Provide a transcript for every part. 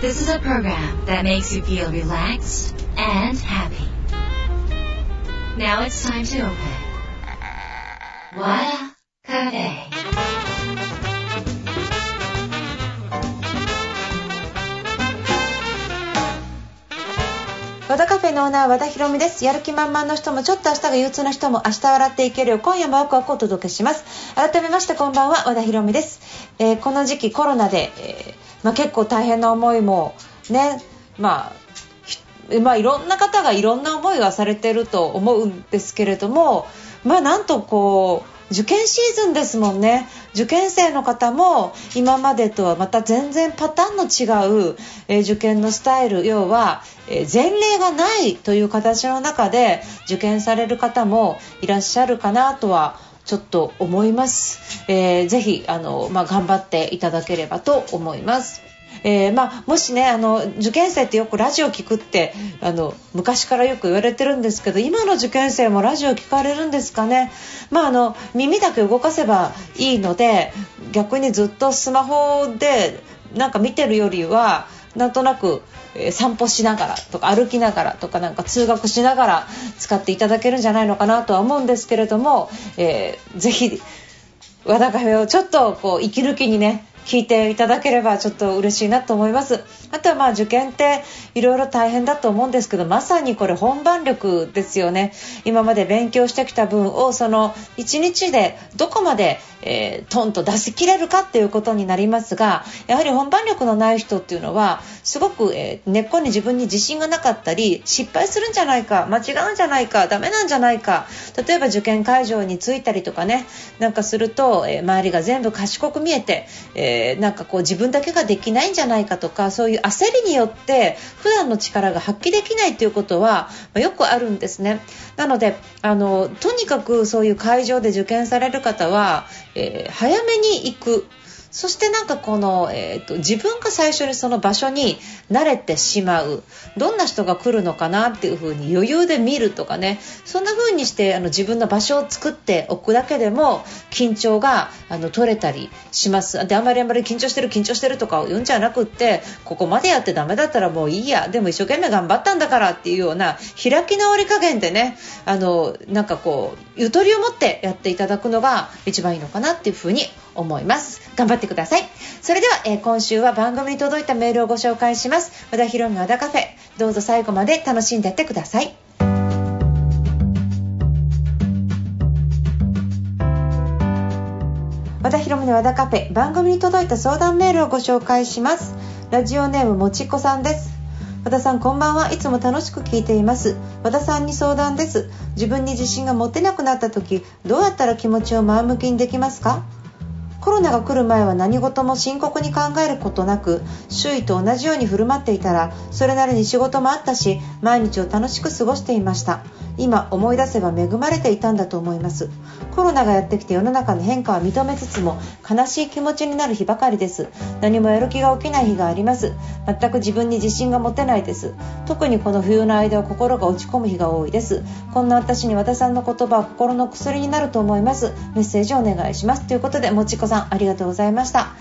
This is a program that makes you feel relaxed and happy. Now it's time to open. Wada Cafe. 和田カフェのオーナー和田博美ですやる気満々の人もちょっと明日が憂鬱な人も明日笑っていけるよう今夜もワクワクお届けします改めましてこんばんは和田博美です、えーこの時期コロナで、えーまあ、結構大変な思いもねまあまあ、いろんな方がいろんな思いはされてると思うんですけれども、まあ、なんとこう受験シーズンですもんね。受験生の方も今までとはまた全然パターンの違う、え受験のスタイル要は、え前例がないという形の中で受験される方もいらっしゃるかなとはちょっと思います、えーぜひあの、まあ、頑張っていただければと思います。えーまあ、もしねあの受験生ってよくラジオ聞くってあの昔からよく言われてるんですけど今の受験生もラジオ聞かれるんですかね、まあ、あの耳だけ動かせばいいので逆にずっとスマホでなんか見てるよりはなんとなく、散歩しながらとか歩きながらとかなんか通学しながら使っていただけるんじゃないのかなとは思うんですけれども、えーぜひ和田カフェをちょっとこう息抜きにね聞いていただければちょっと嬉しいなと思います。あとはまあ受験っていろいろ大変だと思うんですけどまさにこれ本番力ですよね。今まで勉強してきた分をその1日でどこまで、えートンと出し切れるかっていうことになりますがやはり本番力のない人っていうのはすごく、えー根っこに自分に自信がなかったり失敗するんじゃないか間違うんじゃないかダメなんじゃないか例えば受験会場に着いたりとかねなんかすると、えー周りが全部賢く見えて、えーなんかこう自分だけができないんじゃないかとかそういう焦りによって普段の力が発揮できないということは、まあよくあるんですね。なのであのとにかくそういう会場で受験される方は、えー早めに行く。そしてなんかこの、えーと自分が最初にその場所に慣れてしまうどんな人が来るのかなっていう風に余裕で見るとかねそんな風にしてあの自分の場所を作っておくだけでも緊張があの取れたりします。であんまりあまり緊張してる緊張してるとかを言うんじゃなくってここまでやってダメだったらもういいや。でも一生懸命頑張ったんだからっていうような開き直り加減でねあのなんかこうゆとりを持ってやっていただくのが一番いいのかなっていう風に思います。頑張ってください。それでは、えー今週は番組に届いたメールをご紹介します。和田博美の和田カフェ。どうぞ最後まで楽しんでやってください。和田博美の和田カフェ。番組に届いた相談メールをご紹介します。ラジオネームもちこさんです。和田さんこんばんは。いつも楽しく聞いています。和田さんに相談です。自分に自信が持てなくなった時どうやったら気持ちを前向きにできますか？コロナが来る前は何事も深刻に考えることなく周囲と同じように振る舞っていたらそれなりに仕事もあったし毎日を楽しく過ごしていました。今思い出せば恵まれていたんだと思います。コロナがやってきて世の中の変化は認めつつも悲しい気持ちになる日ばかりです。何もやる気が起きない日があります。全く自分に自信が持てないです。特にこの冬の間は心が落ち込む日が多いです。こんな私に和田さんの言葉は心の薬になると思います。メッセージをお願いします。ということでもちこさんありがとうございました。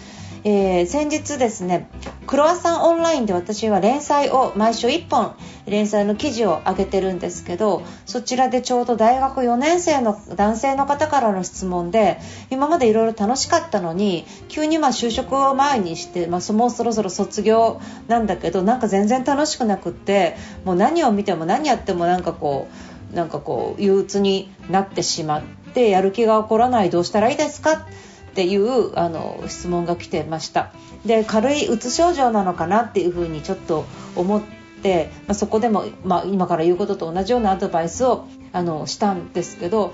えー先日ですねクロワッサンオンラインで私は連載を毎週1本連載の記事を上げてるんですけどそちらでちょうど大学4年生の男性の方からの質問で今までいろいろ楽しかったのに急にまあ就職を前にして、まあ、そもそろそろ卒業なんだけどなんか全然楽しくなくってもう何を見ても何やってもなんかこうなんかこう憂鬱になってしまってやる気が起こらないどうしたらいいですか？っていうあの質問が来てました。で軽いうつ症状なのかなっていうふうにちょっと思って、まあ、そこでも、まあ、今から言うことと同じようなアドバイスをあのしたんですけど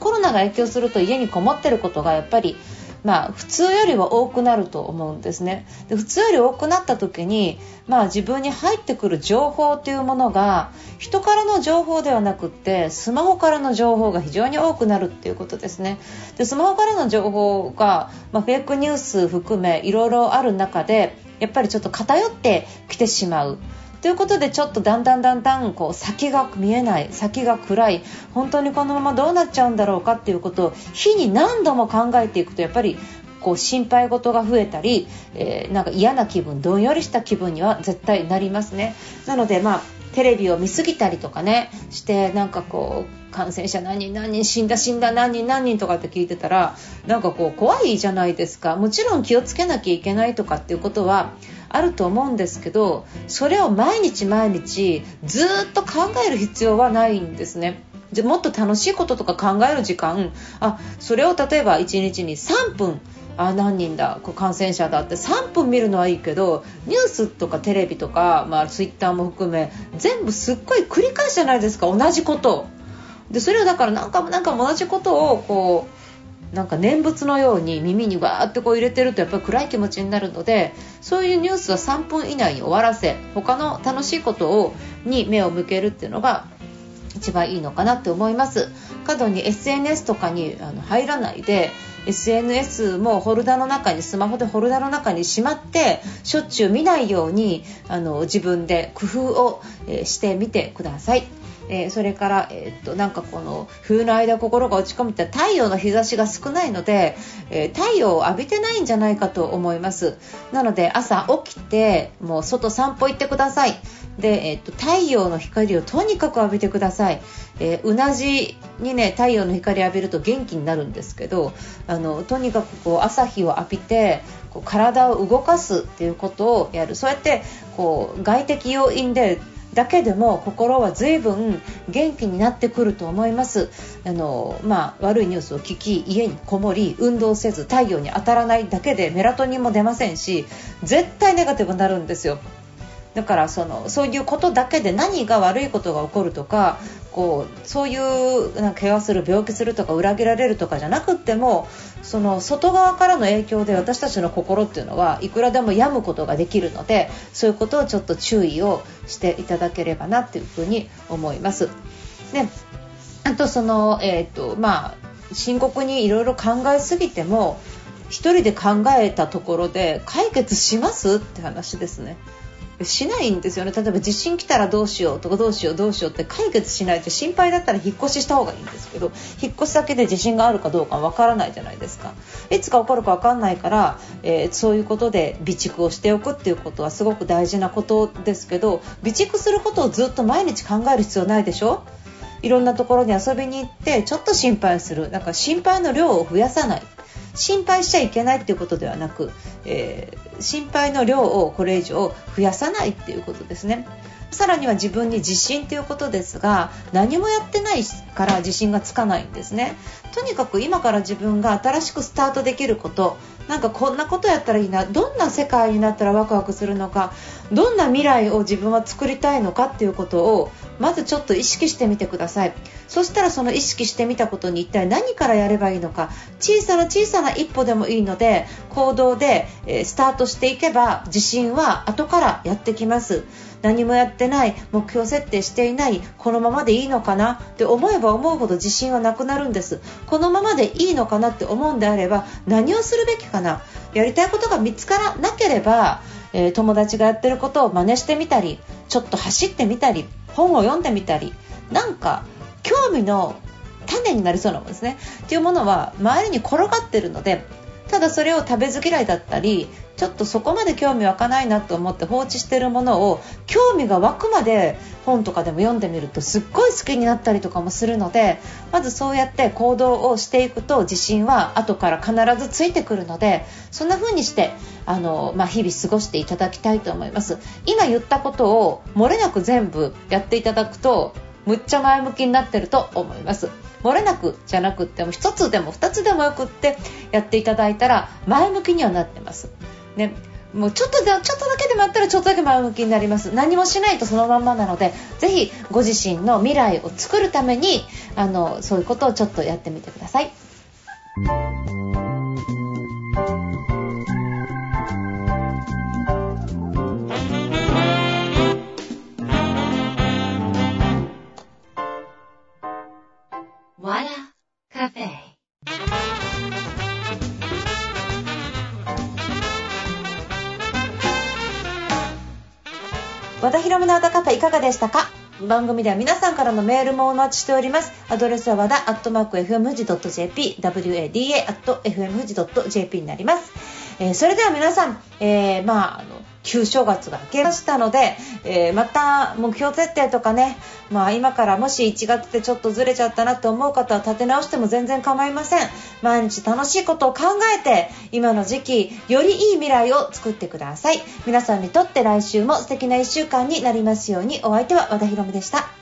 コロナが影響すると家にこもってることがやっぱりまあ、普通よりは多くなると思うんですね。で普通より多くなった時に、まあ、自分に入ってくる情報というものが人からの情報ではなくってスマホからの情報が非常に多くなるっていうことですね。でスマホからの情報が、まあ、フェイクニュース含めいろいろある中でやっぱりちょっと偏ってきてしまう。ということでちょっとだんだんだんだんこう先が見えない先が暗い。本当にこのままどうなっちゃうんだろうかっていうことを日に何度も考えていくとやっぱりこう心配事が増えたり、えー、なんか嫌な気分どんよりした気分には絶対なりますね。なのでまあテレビを見すぎたりとかねしてなんかこう感染者何人何人死んだ死んだ何人何人とかって聞いてたらなんかこう怖いじゃないですか。もちろん気をつけなきゃいけないとかっていうことはあると思うんですけどそれを毎日毎日ずっと考える必要はないんですね。じゃもっと楽しいこととか考える時間あそれを例えば1日に3分あ何人だ感染者だって3分見るのはいいけどニュースとかテレビとか、まあ、ツイッターも含め全部すっごい繰り返しじゃないですか同じことでそれをだから何回も何回も同じことをこうなんか念仏のように耳にわーってこう入れてるとやっぱり暗い気持ちになるのでそういうニュースは3分以内に終わらせ他の楽しいことをに目を向けるっていうのが一番いいのかなって思います過度に SNS とかにあの入らないで SNS もホルダーの中にスマホでホルダーの中にしまってしょっちゅう見ないようにあの自分で工夫を、え、してみてください。えー、それから、えー、っとなんかこの冬の間心が落ち込むって太陽の日差しが少ないので、えー、太陽を浴びてないんじゃないかと思います。なので朝起きてもう外散歩行ってください。で、えっと、太陽の光をとにかく浴びてください、えー、うなじにね太陽の光浴びると元気になるんですけどあのとにかくこう朝日を浴びてこう体を動かすっていうことをやる。そうやってこう外的要因でだけでも心は随分元気になってくると思います。あの、まあ、悪いニュースを聞き家にこもり運動せず太陽に当たらないだけでメラトニンも出ませんし絶対ネガティブになるんですよ。だからそのそういうことだけで何が悪いことが起こるとかこうそういうなんか怪我する病気するとか裏切られるとかじゃなくてもその外側からの影響で私たちの心っていうのはいくらでも病むことができるのでそういうことをちょっと注意をしていただければなっていうふうに思います。であとその、えーとまあ、深刻にいろいろ考えすぎても1人で考えたところで解決しますって話ですね。しないんですよね。例えば地震来たらどうしようとかどうしようどうしようって解決しないと心配だったら引っ越しした方がいいんですけど引っ越し先で地震があるかどうかわからないじゃないですか。いつか起こるかわかんないから、えー、そういうことで備蓄をしておくっていうことはすごく大事なことですけど備蓄することをずっと毎日考える必要ないでしょ？いろんなところに遊びに行ってちょっと心配する。なんか心配の量を増やさない。心配しちゃいけないっていうことではなく、えー、心配の量をこれ以上増やさないっていうことですね。さらには自分に自信ということですが何もやってないから自信がつかないんですねとにかく今から自分が新しくスタートできることなんかこんなことやったらいいなどんな世界になったらワクワクするのかどんな未来を自分は作りたいのかっていうことをまずちょっと意識してみてください。そしたらその意識してみたことに一体何からやればいいのか。小さな小さな一歩でもいいので行動でスタートしていけば自信は後からやってきます。何もやってない目標設定していないこのままでいいのかな？って思えば思うほど自信はなくなるんです。このままでいいのかなって思うんであれば何をするべきかな？やりたいことが見つからなければ、えー、友達がやってることを真似してみたりちょっと走ってみたり本を読んでみたりなんか興味の種になりそうなものですね。っていうものは周りに転がってるのでただそれを食べず嫌いだったりちょっとそこまで興味湧かないなと思って放置しているものを興味が湧くまで本とかでも読んでみるとすっごい好きになったりとかもするのでまずそうやって行動をしていくと自信は後から必ずついてくるのでそんな風にしてあの、まあ、日々過ごしていただきたいと思います。今言ったことを漏れなく全部やっていただくとむっちゃ前向きになってると思います。漏れなくじゃなくても1つでも2つでもよくってやっていただいたら前向きにはなってます。ねもうちょっとでちょっとだけでもあったらちょっとだけ前向きになります何もしないとそのまんまなのでぜひご自身の未来を作るためにあのそういうことをちょっとやってみてください。笑、カフェ和田ヒロムの歌カフェいかがでしたか？番組では皆さんからのメールもお待ちしております。アドレスは和田アットマーク FM 富士 .jp wada アット FM 富士 .jp になります、えー、それでは皆さん、えー、まああの旧正月が明けましたので、えー、また目標設定とかね、まあ、今からもし1月でちょっとずれちゃったなと思う方は立て直しても全然構いません。毎日楽しいことを考えて今の時期よりいい未来を作ってください。皆さんにとって来週も素敵な1週間になりますように。お相手は和田博美でした。